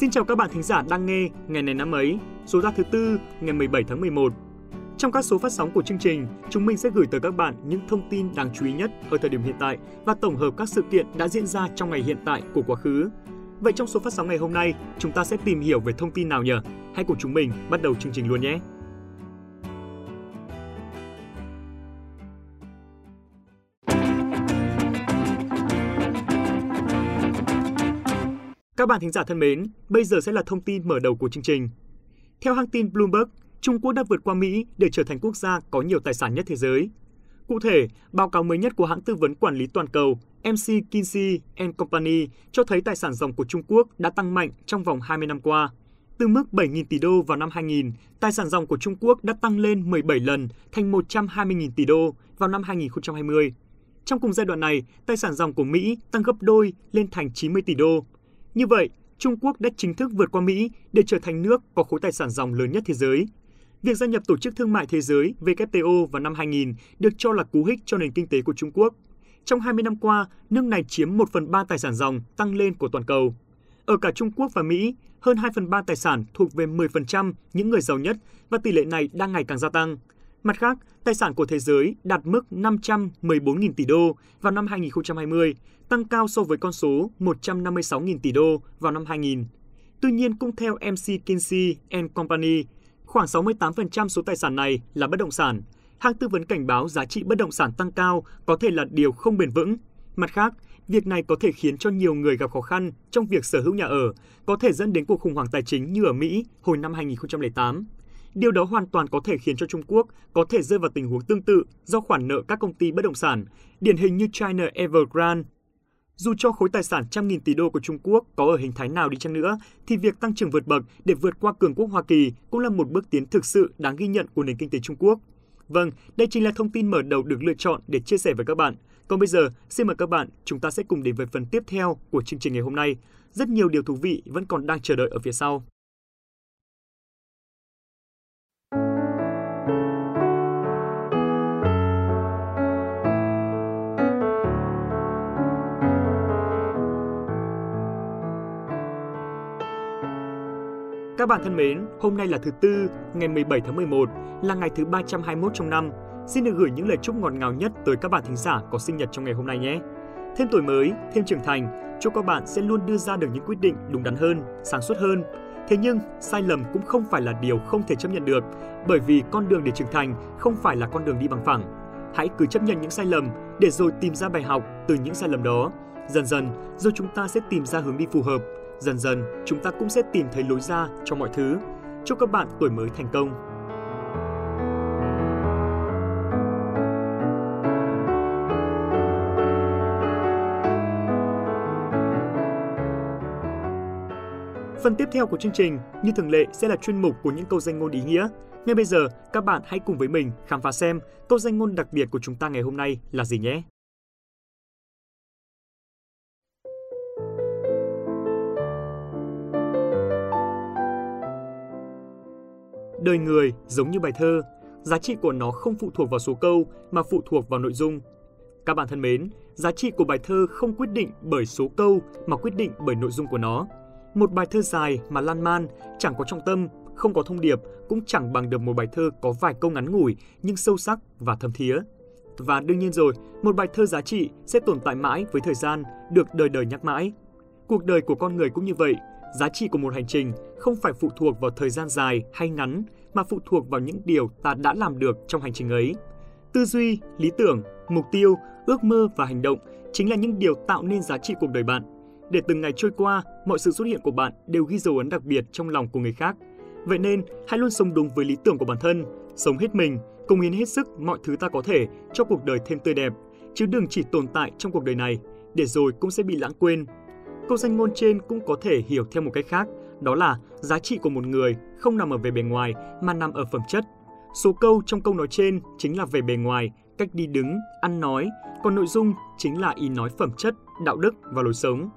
Xin chào các bạn thính giả đang nghe ngày này năm ấy, số ra thứ tư ngày 17 tháng 11. Trong các số phát sóng của chương trình, chúng mình sẽ gửi tới các bạn những thông tin đáng chú ý nhất ở thời điểm hiện tại và tổng hợp các sự kiện đã diễn ra trong ngày hiện tại của quá khứ. Vậy trong số phát sóng ngày hôm nay, chúng ta sẽ tìm hiểu về thông tin nào nhỉ? Hãy cùng chúng mình bắt đầu chương trình luôn nhé! Các bạn thính giả thân mến, bây giờ sẽ là thông tin mở đầu của chương trình. Theo hãng tin Bloomberg, Trung Quốc đã vượt qua Mỹ để trở thành quốc gia có nhiều tài sản nhất thế giới. Cụ thể, báo cáo mới nhất của hãng tư vấn quản lý toàn cầu MC Kinsey Company cho thấy tài sản ròng của Trung Quốc đã tăng mạnh trong vòng 20 năm qua. Từ mức 7.000 tỷ đô vào năm 2000, tài sản ròng của Trung Quốc đã tăng lên 17 lần thành 120.000 tỷ đô vào năm 2020. Trong cùng giai đoạn này, tài sản ròng của Mỹ tăng gấp đôi lên thành 90 tỷ đô, như vậy, Trung Quốc đã chính thức vượt qua Mỹ để trở thành nước có khối tài sản ròng lớn nhất thế giới. Việc gia nhập Tổ chức Thương mại Thế giới WTO vào năm 2000 được cho là cú hích cho nền kinh tế của Trung Quốc. Trong 20 năm qua, nước này chiếm 1 phần 3 tài sản ròng tăng lên của toàn cầu. Ở cả Trung Quốc và Mỹ, hơn 2 phần 3 tài sản thuộc về 10% những người giàu nhất và tỷ lệ này đang ngày càng gia tăng. Mặt khác, tài sản của thế giới đạt mức 514.000 tỷ đô vào năm 2020, tăng cao so với con số 156.000 tỷ đô vào năm 2000. Tuy nhiên, cũng theo MC Kinsey Company, khoảng 68% số tài sản này là bất động sản. Hãng tư vấn cảnh báo giá trị bất động sản tăng cao có thể là điều không bền vững. Mặt khác, việc này có thể khiến cho nhiều người gặp khó khăn trong việc sở hữu nhà ở, có thể dẫn đến cuộc khủng hoảng tài chính như ở Mỹ hồi năm 2008. Điều đó hoàn toàn có thể khiến cho Trung Quốc có thể rơi vào tình huống tương tự do khoản nợ các công ty bất động sản, điển hình như China Evergrande dù cho khối tài sản trăm nghìn tỷ đô của Trung Quốc có ở hình thái nào đi chăng nữa, thì việc tăng trưởng vượt bậc để vượt qua cường quốc Hoa Kỳ cũng là một bước tiến thực sự đáng ghi nhận của nền kinh tế Trung Quốc. Vâng, đây chính là thông tin mở đầu được lựa chọn để chia sẻ với các bạn. Còn bây giờ, xin mời các bạn, chúng ta sẽ cùng đến với phần tiếp theo của chương trình ngày hôm nay. Rất nhiều điều thú vị vẫn còn đang chờ đợi ở phía sau. Các bạn thân mến, hôm nay là thứ Tư, ngày 17 tháng 11, là ngày thứ 321 trong năm. Xin được gửi những lời chúc ngọt ngào nhất tới các bạn thính giả có sinh nhật trong ngày hôm nay nhé. Thêm tuổi mới, thêm trưởng thành, chúc các bạn sẽ luôn đưa ra được những quyết định đúng đắn hơn, sáng suốt hơn. Thế nhưng, sai lầm cũng không phải là điều không thể chấp nhận được, bởi vì con đường để trưởng thành không phải là con đường đi bằng phẳng. Hãy cứ chấp nhận những sai lầm để rồi tìm ra bài học từ những sai lầm đó. Dần dần, rồi chúng ta sẽ tìm ra hướng đi phù hợp Dần dần, chúng ta cũng sẽ tìm thấy lối ra cho mọi thứ. Chúc các bạn tuổi mới thành công. Phần tiếp theo của chương trình, như thường lệ sẽ là chuyên mục của những câu danh ngôn ý nghĩa. Ngay bây giờ, các bạn hãy cùng với mình khám phá xem câu danh ngôn đặc biệt của chúng ta ngày hôm nay là gì nhé. Đời người giống như bài thơ, giá trị của nó không phụ thuộc vào số câu mà phụ thuộc vào nội dung. Các bạn thân mến, giá trị của bài thơ không quyết định bởi số câu mà quyết định bởi nội dung của nó. Một bài thơ dài mà lan man, chẳng có trọng tâm, không có thông điệp cũng chẳng bằng được một bài thơ có vài câu ngắn ngủi nhưng sâu sắc và thâm thía. Và đương nhiên rồi, một bài thơ giá trị sẽ tồn tại mãi với thời gian, được đời đời nhắc mãi. Cuộc đời của con người cũng như vậy, Giá trị của một hành trình không phải phụ thuộc vào thời gian dài hay ngắn mà phụ thuộc vào những điều ta đã làm được trong hành trình ấy. Tư duy, lý tưởng, mục tiêu, ước mơ và hành động chính là những điều tạo nên giá trị cuộc đời bạn. Để từng ngày trôi qua, mọi sự xuất hiện của bạn đều ghi dấu ấn đặc biệt trong lòng của người khác. Vậy nên, hãy luôn sống đúng với lý tưởng của bản thân, sống hết mình, cống hiến hết sức mọi thứ ta có thể cho cuộc đời thêm tươi đẹp, chứ đừng chỉ tồn tại trong cuộc đời này, để rồi cũng sẽ bị lãng quên Câu danh ngôn trên cũng có thể hiểu theo một cách khác, đó là giá trị của một người không nằm ở về bề ngoài mà nằm ở phẩm chất. Số câu trong câu nói trên chính là về bề ngoài, cách đi đứng, ăn nói, còn nội dung chính là ý nói phẩm chất, đạo đức và lối sống.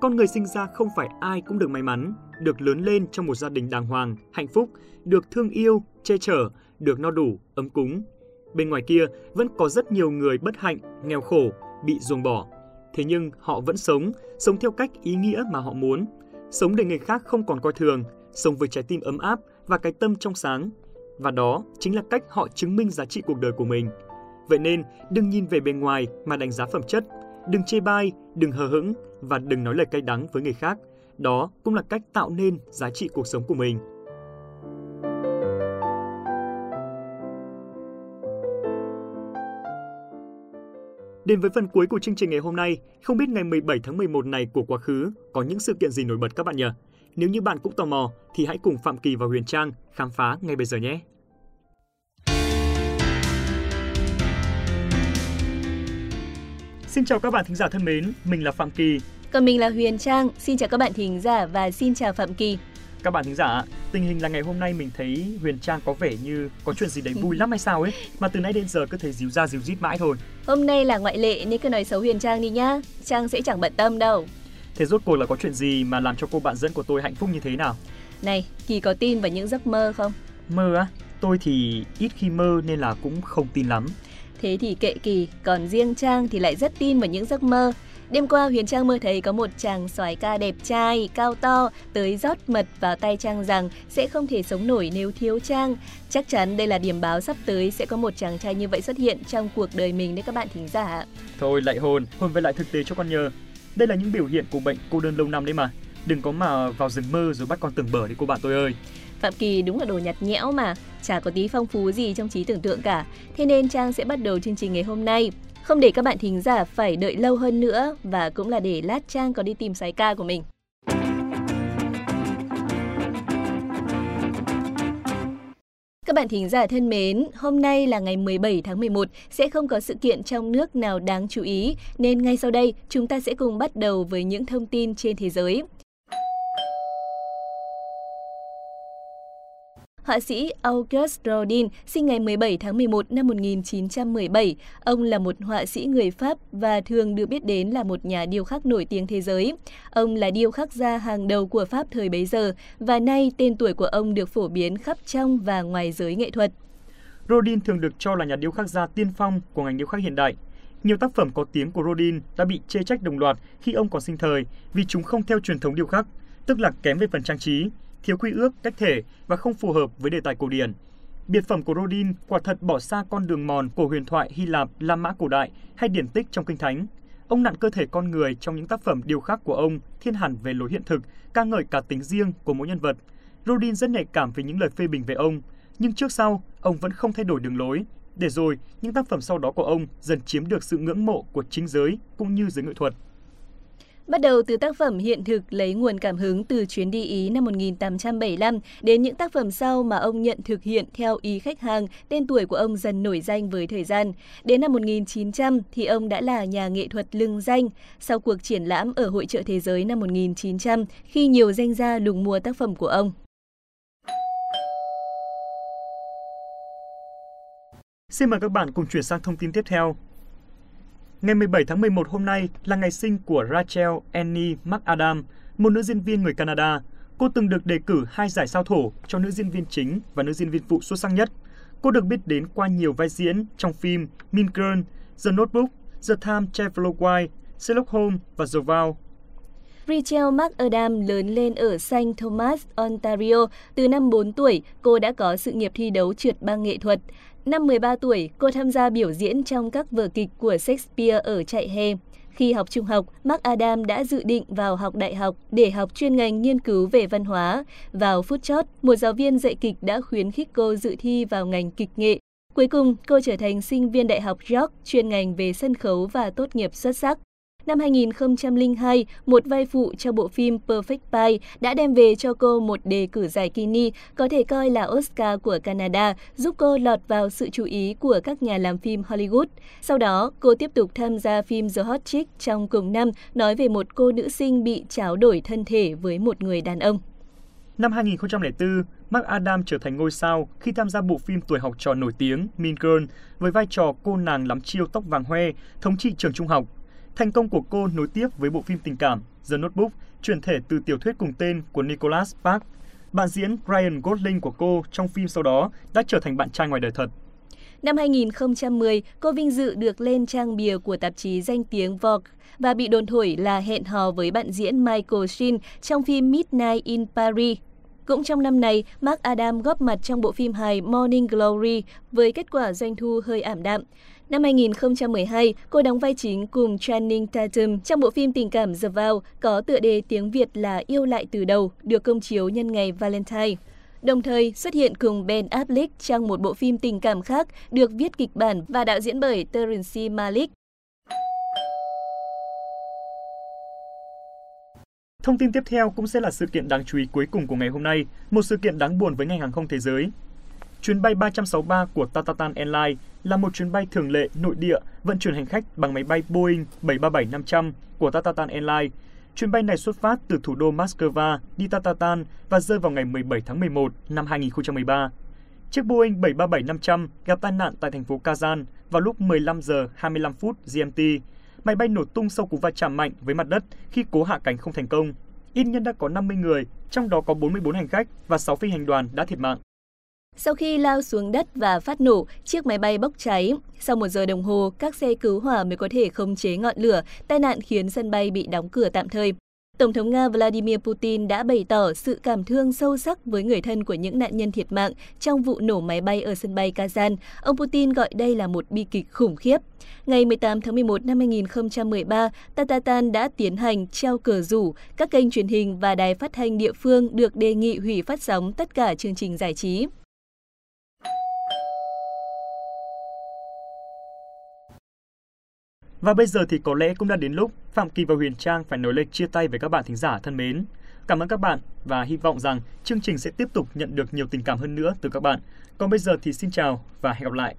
Con người sinh ra không phải ai cũng được may mắn, được lớn lên trong một gia đình đàng hoàng, hạnh phúc, được thương yêu, che chở, được no đủ, ấm cúng. Bên ngoài kia vẫn có rất nhiều người bất hạnh, nghèo khổ, bị ruồng bỏ, thế nhưng họ vẫn sống, sống theo cách ý nghĩa mà họ muốn sống để người khác không còn coi thường, sống với trái tim ấm áp và cái tâm trong sáng. Và đó chính là cách họ chứng minh giá trị cuộc đời của mình. Vậy nên, đừng nhìn về bên ngoài mà đánh giá phẩm chất, đừng chê bai, đừng hờ hững và đừng nói lời cay đắng với người khác. Đó cũng là cách tạo nên giá trị cuộc sống của mình. Đến với phần cuối của chương trình ngày hôm nay, không biết ngày 17 tháng 11 này của quá khứ có những sự kiện gì nổi bật các bạn nhỉ? Nếu như bạn cũng tò mò thì hãy cùng Phạm Kỳ và Huyền Trang khám phá ngay bây giờ nhé. Xin chào các bạn thính giả thân mến, mình là Phạm Kỳ. Còn mình là Huyền Trang, xin chào các bạn thính giả và xin chào Phạm Kỳ. Các bạn thính giả, tình hình là ngày hôm nay mình thấy Huyền Trang có vẻ như có chuyện gì đấy vui lắm hay sao ấy, mà từ nãy đến giờ cứ thấy díu ra díu dít mãi thôi. Hôm nay là ngoại lệ nên cứ nói xấu Huyền Trang đi nhá, Trang sẽ chẳng bận tâm đâu. Thế rốt cuộc là có chuyện gì mà làm cho cô bạn dẫn của tôi hạnh phúc như thế nào? Này, Kỳ có tin vào những giấc mơ không? Mơ á? Tôi thì ít khi mơ nên là cũng không tin lắm. Thế thì kệ Kỳ, còn riêng Trang thì lại rất tin vào những giấc mơ. Đêm qua Huyền Trang mơ thấy có một chàng soái ca đẹp trai, cao to, tới rót mật vào tay Trang rằng sẽ không thể sống nổi nếu thiếu Trang. Chắc chắn đây là điểm báo sắp tới sẽ có một chàng trai như vậy xuất hiện trong cuộc đời mình đấy các bạn thính giả. Thôi lại hồn, hồn về lại thực tế cho con nhờ. Đây là những biểu hiện của bệnh cô đơn lâu năm đấy mà. Đừng có mà vào rừng mơ rồi bắt con tưởng bở đi cô bạn tôi ơi. Phạm Kỳ đúng là đồ nhạt nhẽo mà, chả có tí phong phú gì trong trí tưởng tượng cả. Thế nên Trang sẽ bắt đầu chương trình ngày hôm nay. Không để các bạn thính giả phải đợi lâu hơn nữa và cũng là để lát Trang có đi tìm sái ca của mình. Các bạn thính giả thân mến, hôm nay là ngày 17 tháng 11, sẽ không có sự kiện trong nước nào đáng chú ý, nên ngay sau đây chúng ta sẽ cùng bắt đầu với những thông tin trên thế giới. Họa sĩ August Rodin sinh ngày 17 tháng 11 năm 1917. Ông là một họa sĩ người Pháp và thường được biết đến là một nhà điêu khắc nổi tiếng thế giới. Ông là điêu khắc gia hàng đầu của Pháp thời bấy giờ và nay tên tuổi của ông được phổ biến khắp trong và ngoài giới nghệ thuật. Rodin thường được cho là nhà điêu khắc gia tiên phong của ngành điêu khắc hiện đại. Nhiều tác phẩm có tiếng của Rodin đã bị chê trách đồng loạt khi ông còn sinh thời vì chúng không theo truyền thống điêu khắc, tức là kém về phần trang trí, thiếu quy ước, cách thể và không phù hợp với đề tài cổ điển. Biệt phẩm của Rodin quả thật bỏ xa con đường mòn của huyền thoại Hy Lạp, La Mã cổ đại hay điển tích trong kinh thánh. Ông nặn cơ thể con người trong những tác phẩm điêu khắc của ông thiên hẳn về lối hiện thực, ca ngợi cả tính riêng của mỗi nhân vật. Rodin rất nhạy cảm với những lời phê bình về ông, nhưng trước sau, ông vẫn không thay đổi đường lối, để rồi những tác phẩm sau đó của ông dần chiếm được sự ngưỡng mộ của chính giới cũng như giới nghệ thuật. Bắt đầu từ tác phẩm hiện thực lấy nguồn cảm hứng từ chuyến đi Ý năm 1875 đến những tác phẩm sau mà ông nhận thực hiện theo ý khách hàng, tên tuổi của ông dần nổi danh với thời gian. Đến năm 1900 thì ông đã là nhà nghệ thuật lừng danh. Sau cuộc triển lãm ở Hội trợ Thế giới năm 1900 khi nhiều danh gia lùng mua tác phẩm của ông. Xin mời các bạn cùng chuyển sang thông tin tiếp theo. Ngày 17 tháng 11 hôm nay là ngày sinh của Rachel Annie McAdam, một nữ diễn viên người Canada. Cô từng được đề cử hai giải sao thổ cho nữ diễn viên chính và nữ diễn viên phụ xuất sắc nhất. Cô được biết đến qua nhiều vai diễn trong phim Mean Girl, The Notebook, The Time Traveler Wife, Sherlock Holmes và The Vow. Rachel McAdam lớn lên ở St. Thomas, Ontario. Từ năm 4 tuổi, cô đã có sự nghiệp thi đấu trượt băng nghệ thuật. Năm 13 tuổi, cô tham gia biểu diễn trong các vở kịch của Shakespeare ở trại hè. Khi học trung học, Mark Adam đã dự định vào học đại học để học chuyên ngành nghiên cứu về văn hóa. Vào phút chót, một giáo viên dạy kịch đã khuyến khích cô dự thi vào ngành kịch nghệ. Cuối cùng, cô trở thành sinh viên đại học York chuyên ngành về sân khấu và tốt nghiệp xuất sắc. Năm 2002, một vai phụ cho bộ phim Perfect Pie đã đem về cho cô một đề cử giải Kini, có thể coi là Oscar của Canada, giúp cô lọt vào sự chú ý của các nhà làm phim Hollywood. Sau đó, cô tiếp tục tham gia phim The Hot Chick trong cùng năm, nói về một cô nữ sinh bị tráo đổi thân thể với một người đàn ông. Năm 2004, Mark Adam trở thành ngôi sao khi tham gia bộ phim tuổi học trò nổi tiếng Mean Girl với vai trò cô nàng lắm chiêu tóc vàng hoe, thống trị trường trung học Thành công của cô nối tiếp với bộ phim tình cảm The Notebook, chuyển thể từ tiểu thuyết cùng tên của Nicholas Sparks. Bạn diễn Ryan Gosling của cô trong phim sau đó đã trở thành bạn trai ngoài đời thật. Năm 2010, cô vinh dự được lên trang bìa của tạp chí danh tiếng Vogue và bị đồn thổi là hẹn hò với bạn diễn Michael Sheen trong phim Midnight in Paris. Cũng trong năm này, Mark Adam góp mặt trong bộ phim hài Morning Glory với kết quả doanh thu hơi ảm đạm. Năm 2012, cô đóng vai chính cùng Channing Tatum trong bộ phim tình cảm The Vow có tựa đề tiếng Việt là Yêu lại từ đầu, được công chiếu nhân ngày Valentine. Đồng thời xuất hiện cùng Ben Affleck trong một bộ phim tình cảm khác được viết kịch bản và đạo diễn bởi Terrence Malick. Thông tin tiếp theo cũng sẽ là sự kiện đáng chú ý cuối cùng của ngày hôm nay, một sự kiện đáng buồn với ngành hàng không thế giới. Chuyến bay 363 của Tatatan Airlines là một chuyến bay thường lệ nội địa vận chuyển hành khách bằng máy bay Boeing 737-500 của Tatatan Airlines. Chuyến bay này xuất phát từ thủ đô Moscow đi Tatatan và rơi vào ngày 17 tháng 11 năm 2013. Chiếc Boeing 737-500 gặp tai nạn tại thành phố Kazan vào lúc 15 giờ 25 phút GMT. Máy bay nổ tung sau cú va chạm mạnh với mặt đất khi cố hạ cánh không thành công. Ít nhất đã có 50 người, trong đó có 44 hành khách và 6 phi hành đoàn đã thiệt mạng. Sau khi lao xuống đất và phát nổ, chiếc máy bay bốc cháy. Sau một giờ đồng hồ, các xe cứu hỏa mới có thể khống chế ngọn lửa, tai nạn khiến sân bay bị đóng cửa tạm thời. Tổng thống Nga Vladimir Putin đã bày tỏ sự cảm thương sâu sắc với người thân của những nạn nhân thiệt mạng trong vụ nổ máy bay ở sân bay Kazan. Ông Putin gọi đây là một bi kịch khủng khiếp. Ngày 18 tháng 11 năm 2013, Tatatan đã tiến hành treo cờ rủ. Các kênh truyền hình và đài phát thanh địa phương được đề nghị hủy phát sóng tất cả chương trình giải trí. Và bây giờ thì có lẽ cũng đã đến lúc Phạm Kỳ và Huyền Trang phải nói lời chia tay với các bạn thính giả thân mến. Cảm ơn các bạn và hy vọng rằng chương trình sẽ tiếp tục nhận được nhiều tình cảm hơn nữa từ các bạn. Còn bây giờ thì xin chào và hẹn gặp lại.